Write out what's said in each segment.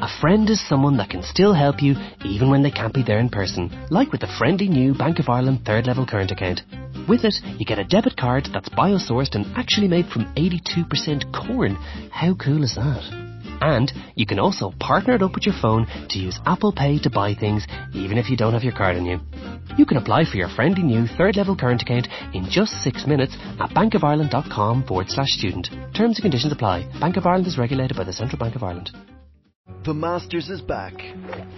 A friend is someone that can still help you even when they can't be there in person, like with the friendly new Bank of Ireland third level current account. With it, you get a debit card that's biosourced and actually made from 82% corn. How cool is that? And you can also partner it up with your phone to use Apple Pay to buy things even if you don't have your card on you. You can apply for your friendly new third level current account in just six minutes at bankofireland.com forward slash student. Terms and conditions apply. Bank of Ireland is regulated by the Central Bank of Ireland. The Masters is back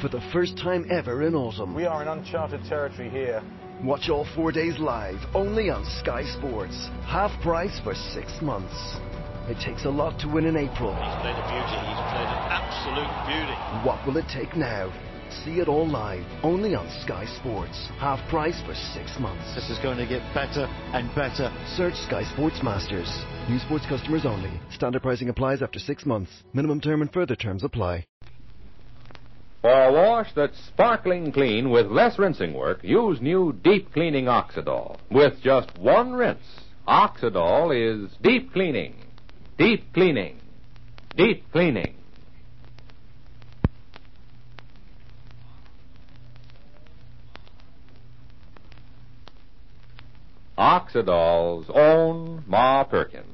for the first time ever in autumn. We are in uncharted territory here. Watch all four days live only on Sky Sports. Half price for six months. It takes a lot to win in April. He's played a beauty. He's played an absolute beauty. What will it take now? See it all live only on Sky Sports. Half price for six months. This is going to get better and better. Search Sky Sports Masters. New sports customers only. Standard pricing applies after six months. Minimum term and further terms apply. For a wash that's sparkling clean with less rinsing work, use new deep cleaning Oxydol. With just one rinse, Oxydol is deep cleaning. Deep cleaning. Deep cleaning. Oxydol's own Ma Perkins.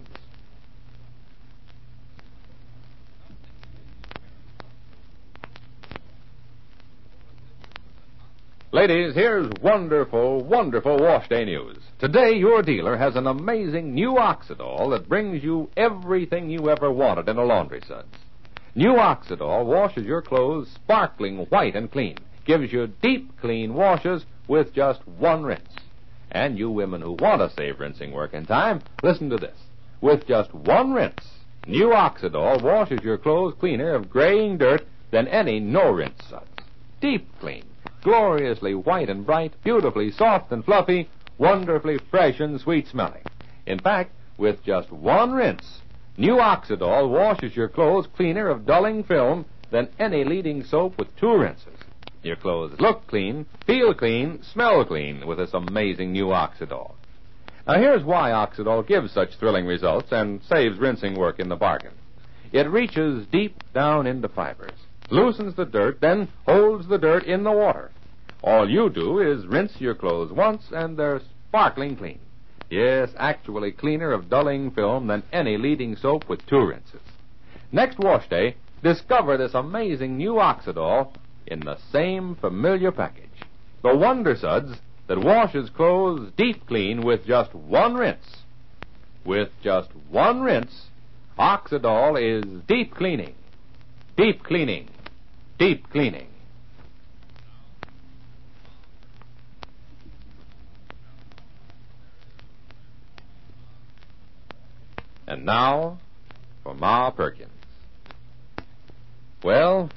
Ladies, here's wonderful, wonderful wash day news. Today, your dealer has an amazing new Oxydol that brings you everything you ever wanted in a laundry suds. New Oxydol washes your clothes sparkling white and clean, gives you deep clean washes with just one rinse. And you women who want to save rinsing work and time, listen to this. With just one rinse, new Oxydol washes your clothes cleaner of graying dirt than any no rinse suds. Deep clean gloriously white and bright, beautifully soft and fluffy, wonderfully fresh and sweet smelling. In fact, with just one rinse, new Oxydol washes your clothes cleaner of dulling film than any leading soap with two rinses. Your clothes look clean, feel clean, smell clean with this amazing new Oxydol. Now here's why Oxydol gives such thrilling results and saves rinsing work in the bargain. It reaches deep down into fibers, loosens the dirt, then holds the dirt in the water. All you do is rinse your clothes once and they're sparkling clean. Yes, actually cleaner of dulling film than any leading soap with two rinses. Next wash day, discover this amazing new Oxydol in the same familiar package. The Wonder Suds that washes clothes deep clean with just one rinse. With just one rinse, Oxydol is deep cleaning. Deep cleaning. Deep cleaning. And now for Ma Perkins. Well,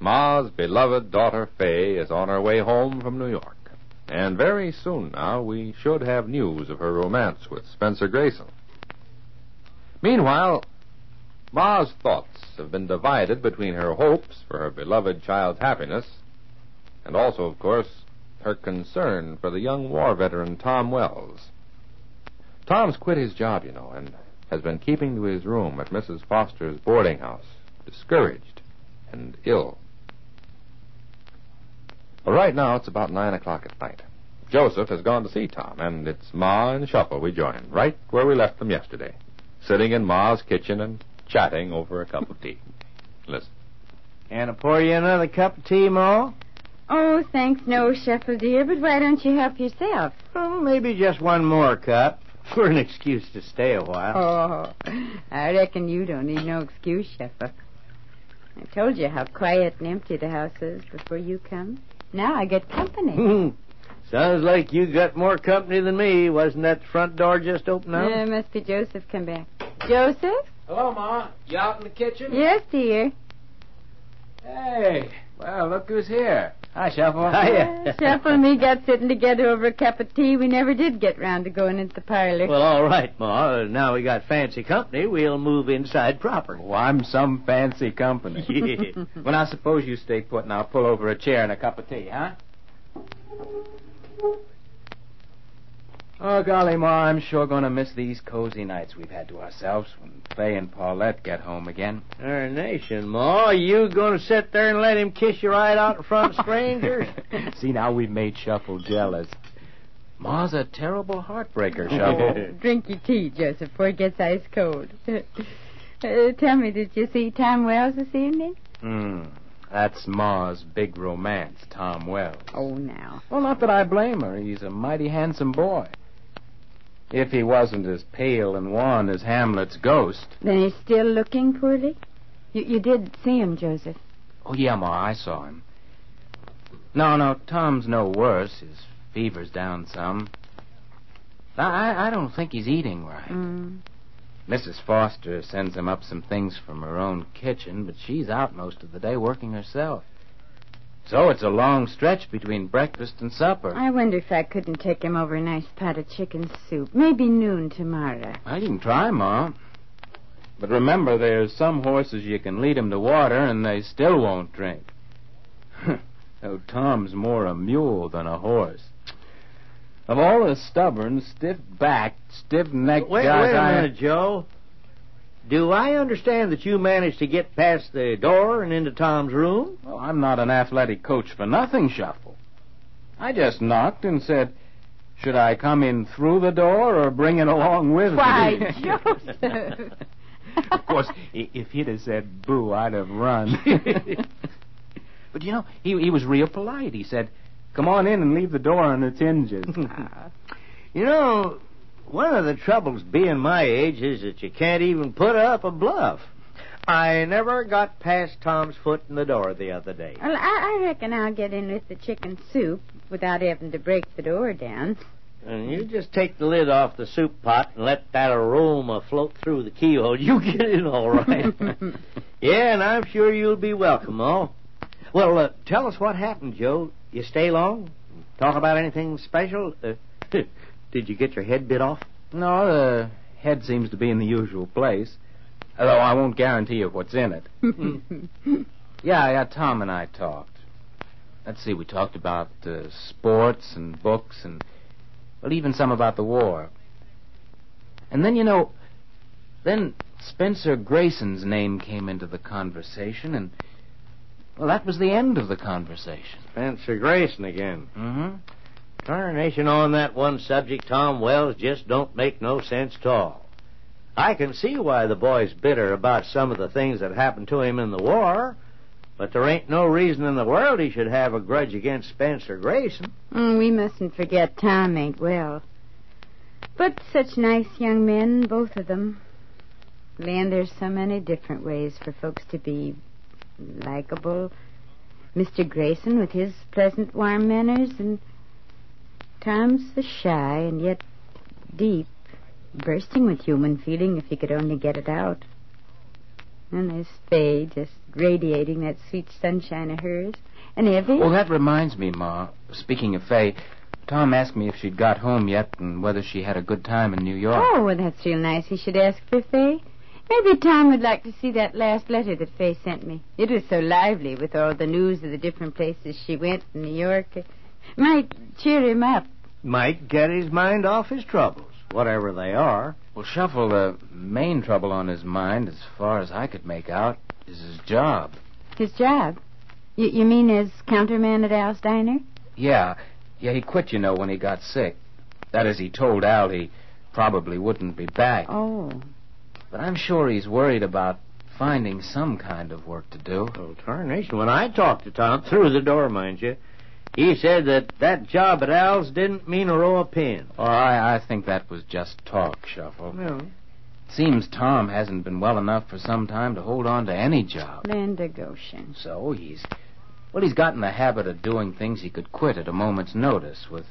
Ma's beloved daughter Fay is on her way home from New York. And very soon now we should have news of her romance with Spencer Grayson. Meanwhile, Ma's thoughts have been divided between her hopes for her beloved child's happiness and also, of course, her concern for the young war veteran Tom Wells. Tom's quit his job, you know, and has been keeping to his room at Mrs. Foster's boarding house, discouraged and ill. Well, right now it's about nine o'clock at night. Joseph has gone to see Tom, and it's Ma and Shuffle we join, right where we left them yesterday, sitting in Ma's kitchen and chatting over a cup of tea. Listen. Can I pour you another cup of tea, Ma? Oh, thanks, no, Shuffle, dear, but why don't you help yourself? Oh, maybe just one more cup. For an excuse to stay a while. Oh, I reckon you don't need no excuse, Shuffle. I told you how quiet and empty the house is before you come. Now I get company. Sounds like you got more company than me. Wasn't that front door just open now? Uh, must be Joseph come back. Joseph? Hello, Ma. You out in the kitchen? Yes, dear. Hey, well, look who's here. Hi, Shuffle. Uh, Shuffle and me got sitting together over a cup of tea. We never did get round to going into the parlor. Well, all right, Ma. Now we got fancy company. We'll move inside proper. Well, I'm some fancy company. Yeah. well, now suppose you stay put and I'll pull over a chair and a cup of tea, huh? Oh, golly, Ma, I'm sure going to miss these cozy nights we've had to ourselves when Fay and Paulette get home again. Nation, Ma. You going to sit there and let him kiss you right out in front of strangers? See, now we've made Shuffle jealous. Ma's a terrible heartbreaker, Shuffle. Drink your tea, Joseph, before it gets ice cold. uh, tell me, did you see Tom Wells this evening? Hmm. That's Ma's big romance, Tom Wells. Oh, now. Well, not that I blame her. He's a mighty handsome boy. If he wasn't as pale and wan as Hamlet's ghost. Then he's still looking poorly? You, you did see him, Joseph. Oh, yeah, Ma, I saw him. No, no, Tom's no worse. His fever's down some. I, I don't think he's eating right. Mm. Mrs. Foster sends him up some things from her own kitchen, but she's out most of the day working herself. So it's a long stretch between breakfast and supper. I wonder if I couldn't take him over a nice pot of chicken soup. Maybe noon tomorrow. Well, you can try, Ma. But remember, there's some horses you can lead 'em to water and they still won't drink. oh, Tom's more a mule than a horse. Of all the stubborn, stiff-backed, stiff-necked Wait, guys wait a I... minute, Joe. Do I understand that you managed to get past the door and into Tom's room? Well, I'm not an athletic coach for nothing, Shuffle. I just knocked and said, should I come in through the door or bring it along with Why, me? Joseph. of course, if he'd have said boo, I'd have run. but you know, he, he was real polite. He said, come on in and leave the door on its hinges. You know, one of the troubles being my age is that you can't even put up a bluff. I never got past Tom's foot in the door the other day. Well, I, I reckon I'll get in with the chicken soup without having to break the door down. And you just take the lid off the soup pot and let that aroma float through the keyhole. You get in all right. yeah, and I'm sure you'll be welcome, all. Well, uh, tell us what happened, Joe. You stay long? Talk about anything special? Uh, did you get your head bit off? no, the head seems to be in the usual place. Although I won't guarantee you what's in it. Yeah, yeah, Tom and I talked. Let's see, we talked about uh, sports and books and, well, even some about the war. And then, you know, then Spencer Grayson's name came into the conversation, and, well, that was the end of the conversation. Spencer Grayson again. Mm-hmm. Tarnation on that one subject, Tom Wells, just don't make no sense at all. I can see why the boy's bitter about some of the things that happened to him in the war, but there ain't no reason in the world he should have a grudge against Spencer Grayson. Mm, we mustn't forget Tom ain't well. But such nice young men, both of them. Land, there's so many different ways for folks to be likable. Mr. Grayson with his pleasant, warm manners, and Tom's the shy and yet deep, bursting with human feeling if he could only get it out. And there's Fay just radiating that sweet sunshine of hers. And Evie. Well, that reminds me, Ma. Speaking of Fay, Tom asked me if she'd got home yet and whether she had a good time in New York. Oh, well, that's real nice. He should ask for Fay. Maybe Tom would like to see that last letter that Fay sent me. It was so lively with all the news of the different places she went in New York. It might cheer him up. Might get his mind off his troubles, whatever they are. Well, Shuffle, the main trouble on his mind, as far as I could make out, is his job. His job. You, you mean as counterman at Al's Diner? Yeah, yeah, he quit, you know, when he got sick. That is, he told Al he probably wouldn't be back. Oh. But I'm sure he's worried about finding some kind of work to do. Well, tarnation, when I talked to Tom, through the door, mind you, he said that that job at Al's didn't mean a row of pins. Oh, I, I think that was just talk, Shuffle. Well, Seems Tom hasn't been well enough for some time to hold on to any job. Land of Goshen. So he's well, he's got in the habit of doing things he could quit at a moment's notice with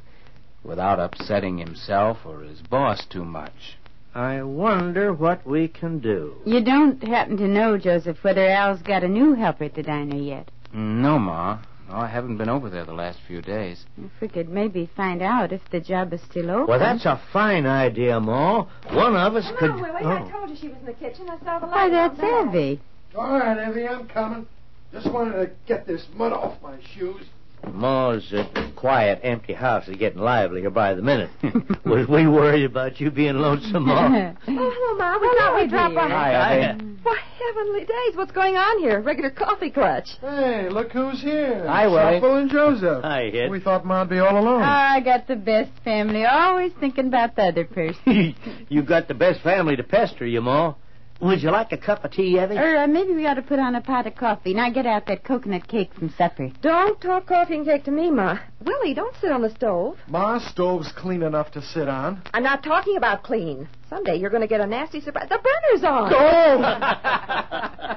without upsetting himself or his boss too much. I wonder what we can do. You don't happen to know, Joseph, whether Al's got a new helper at the diner yet. No, Ma. No, I haven't been over there the last few days. If we could maybe find out if the job is still open. Well, that's a fine idea, Ma. One of us could. Willie. Oh. I told you she was in the kitchen. I saw the light. Why, that's. Evie. All right, Evie, I'm coming. Just wanted to get this mud off my shoes. Ma's uh, quiet, empty house is getting livelier by the minute. Was we worried about you being lonesome, Ma? Oh, hello, Ma. We thought we'd drop by. Hi, Why, heavenly days, what's going on here? Regular coffee clutch. Hey, look who's here. Hi, Willie. Shuffle and Joseph. Hi, Ed. We thought Ma'd be all alone. I got the best family, always thinking about the other person. you got the best family to pester you, Ma. Would you like a cup of tea, Evie? or uh, maybe we ought to put on a pot of coffee. Now get out that coconut cake from supper. Don't talk coffee and cake to me, Ma. Willie, don't sit on the stove. Ma's stove's clean enough to sit on. I'm not talking about clean. Someday you're going to get a nasty surprise. The burner's on.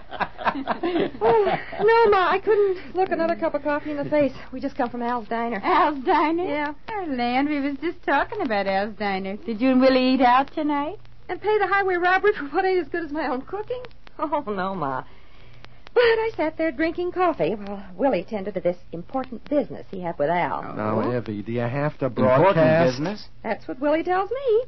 Oh, no, Ma, I couldn't look another cup of coffee in the face. We just come from Al's diner. Al's Diner? Yeah. Oh, land, we was just talking about Al's Diner. Did you and Willie eat out tonight? And pay the highway robbery for what ain't as good as my own cooking? Oh, no, Ma. But I sat there drinking coffee while Willie tended to this important business he had with Al. Now, Evie, do you have to broadcast? Important business? That's what Willie tells me.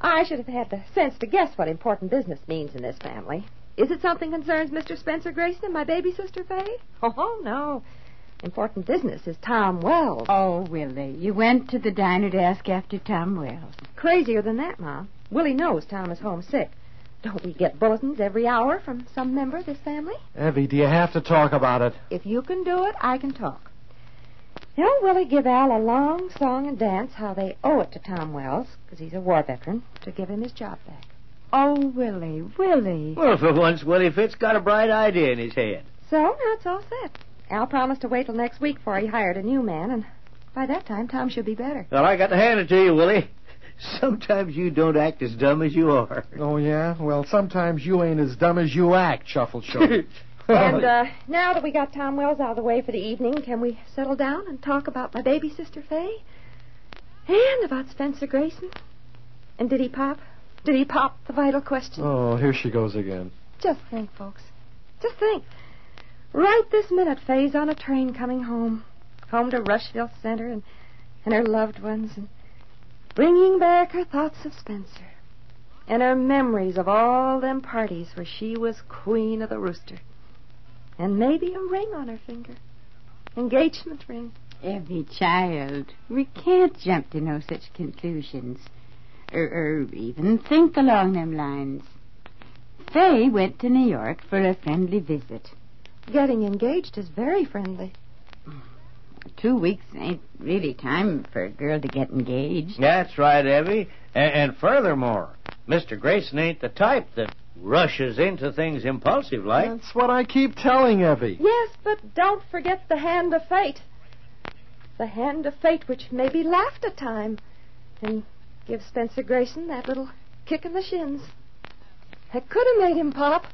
I should have had the sense to guess what important business means in this family. Is it something concerns Mr. Spencer Grayson and my baby sister Fay? Oh, no. Important business is Tom Wells. Oh, Willie, you went to the diner to ask after Tom Wells. Crazier than that, Ma. Willie knows Tom is homesick. Don't we get bulletins every hour from some member of this family? Evie, do you have to talk about it? If you can do it, I can talk. Now, Willie give Al a long song and dance how they owe it to Tom Wells, because he's a war veteran, to give him his job back. Oh, Willie, Willie. Well, for once, Willie Fitz got a bright idea in his head. So now it's all set. Al promised to wait till next week before he hired a new man, and by that time Tom should be better. Well, I got to hand it to you, Willie. Sometimes you don't act as dumb as you are. Oh, yeah? Well, sometimes you ain't as dumb as you act, Shuffle Show. And uh, now that we got Tom Wells out of the way for the evening, can we settle down and talk about my baby sister Fay? And about Spencer Grayson? And did he pop? Did he pop the vital question? oh, here she goes again. Just think, folks. Just think. Right this minute, Fay's on a train coming home. Home to Rushville Center and, and her loved ones, and bringing back her thoughts of Spencer. And her memories of all them parties where she was queen of the rooster. And maybe a ring on her finger. Engagement ring. Every child. We can't jump to no such conclusions. Or, or even think along them lines. Fay went to New York for a friendly visit. Getting engaged is very friendly. Two weeks ain't really time for a girl to get engaged. That's right, Evie. And, and furthermore, Mr. Grayson ain't the type that rushes into things impulsive like. That's what I keep telling Evie. Yes, but don't forget the hand of fate. The hand of fate which maybe laughed a time and give Spencer Grayson that little kick in the shins. That could have made him pop.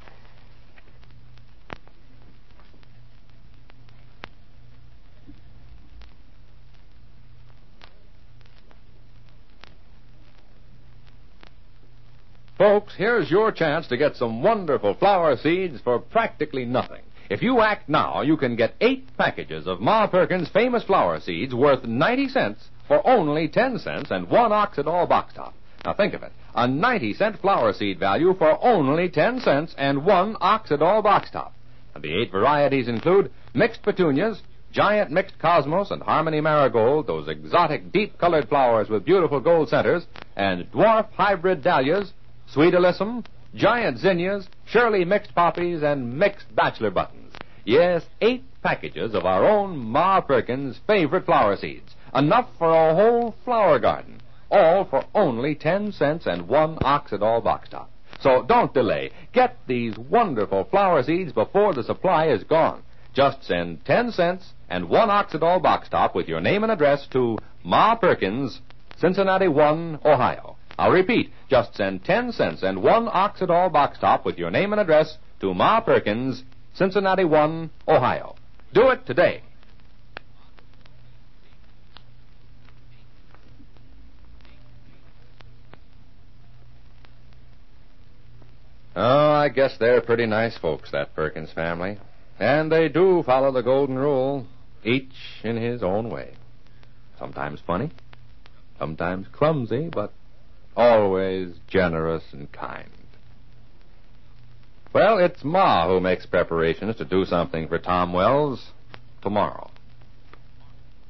Folks, here's your chance to get some wonderful flower seeds for practically nothing. If you act now, you can get eight packages of Ma Perkins' famous flower seeds worth 90 cents for only 10 cents and one Oxydol box top. Now think of it. A 90 cent flower seed value for only 10 cents and one Oxydol box top. The eight varieties include mixed petunias, giant mixed cosmos and harmony marigold, those exotic deep colored flowers with beautiful gold centers, and dwarf hybrid dahlias, sweet alyssum, giant zinnias, Shirley mixed poppies, and mixed bachelor buttons. Yes, eight packages of our own Ma Perkins' favorite flower seeds. Enough for a whole flower garden. All for only 10 cents and one Oxydol box top. So don't delay. Get these wonderful flower seeds before the supply is gone. Just send 10 cents and one Oxydol box top with your name and address to Ma Perkins, Cincinnati 1, Ohio. I'll repeat, just send 10 cents and one Oxydol box top with your name and address to Ma Perkins, Cincinnati 1, Ohio. Do it today. Oh, I guess they're pretty nice folks, that Perkins family. And they do follow the golden rule, each in his own way. Sometimes funny, sometimes clumsy, but always generous and kind. Well, it's Ma who makes preparations to do something for Tom Wells tomorrow.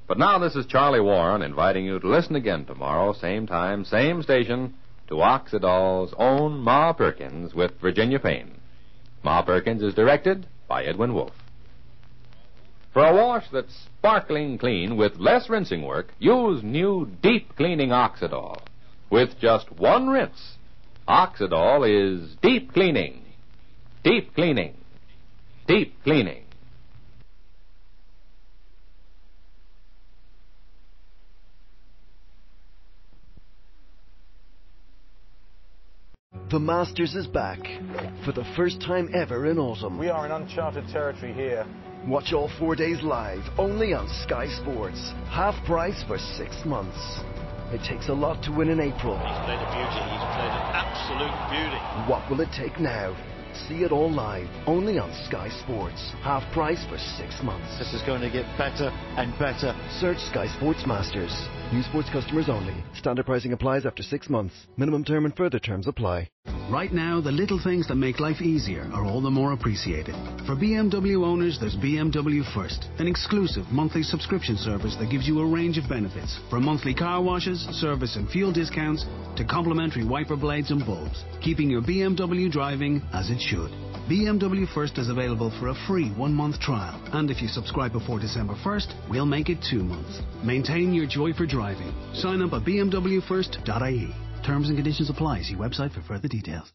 But now this is Charlie Warren inviting you to listen again tomorrow, same time, same station, to Oxydol's own Ma Perkins with Virginia Payne. Ma Perkins is directed by Edwin Wolfe. For a wash that's sparkling clean with less rinsing work, use new deep cleaning Oxydol. With just one rinse, Oxydol is deep cleaning. Deep cleaning. Deep cleaning. The Masters is back for the first time ever in autumn. We are in uncharted territory here. Watch all four days live only on Sky Sports. Half price for six months. It takes a lot to win in April. He's played a beauty. He's played an absolute beauty. What will it take now? See it all live only on Sky Sports. Half price for six months. This is going to get better and better. Search Sky Sports Masters. New sports customers only. Standard pricing applies after six months. Minimum term and further terms apply. Right now, the little things that make life easier are all the more appreciated. For BMW owners, there's BMW First, an exclusive monthly subscription service that gives you a range of benefits, from monthly car washes, service and fuel discounts, to complimentary wiper blades and bulbs, keeping your BMW driving as it should. BMW First is available for a free one-month trial, and if you subscribe before December 1st, we'll make it two months. Maintain your joy for driving. Sign up at bmwfirst.ie. Terms and conditions apply. See website for further details.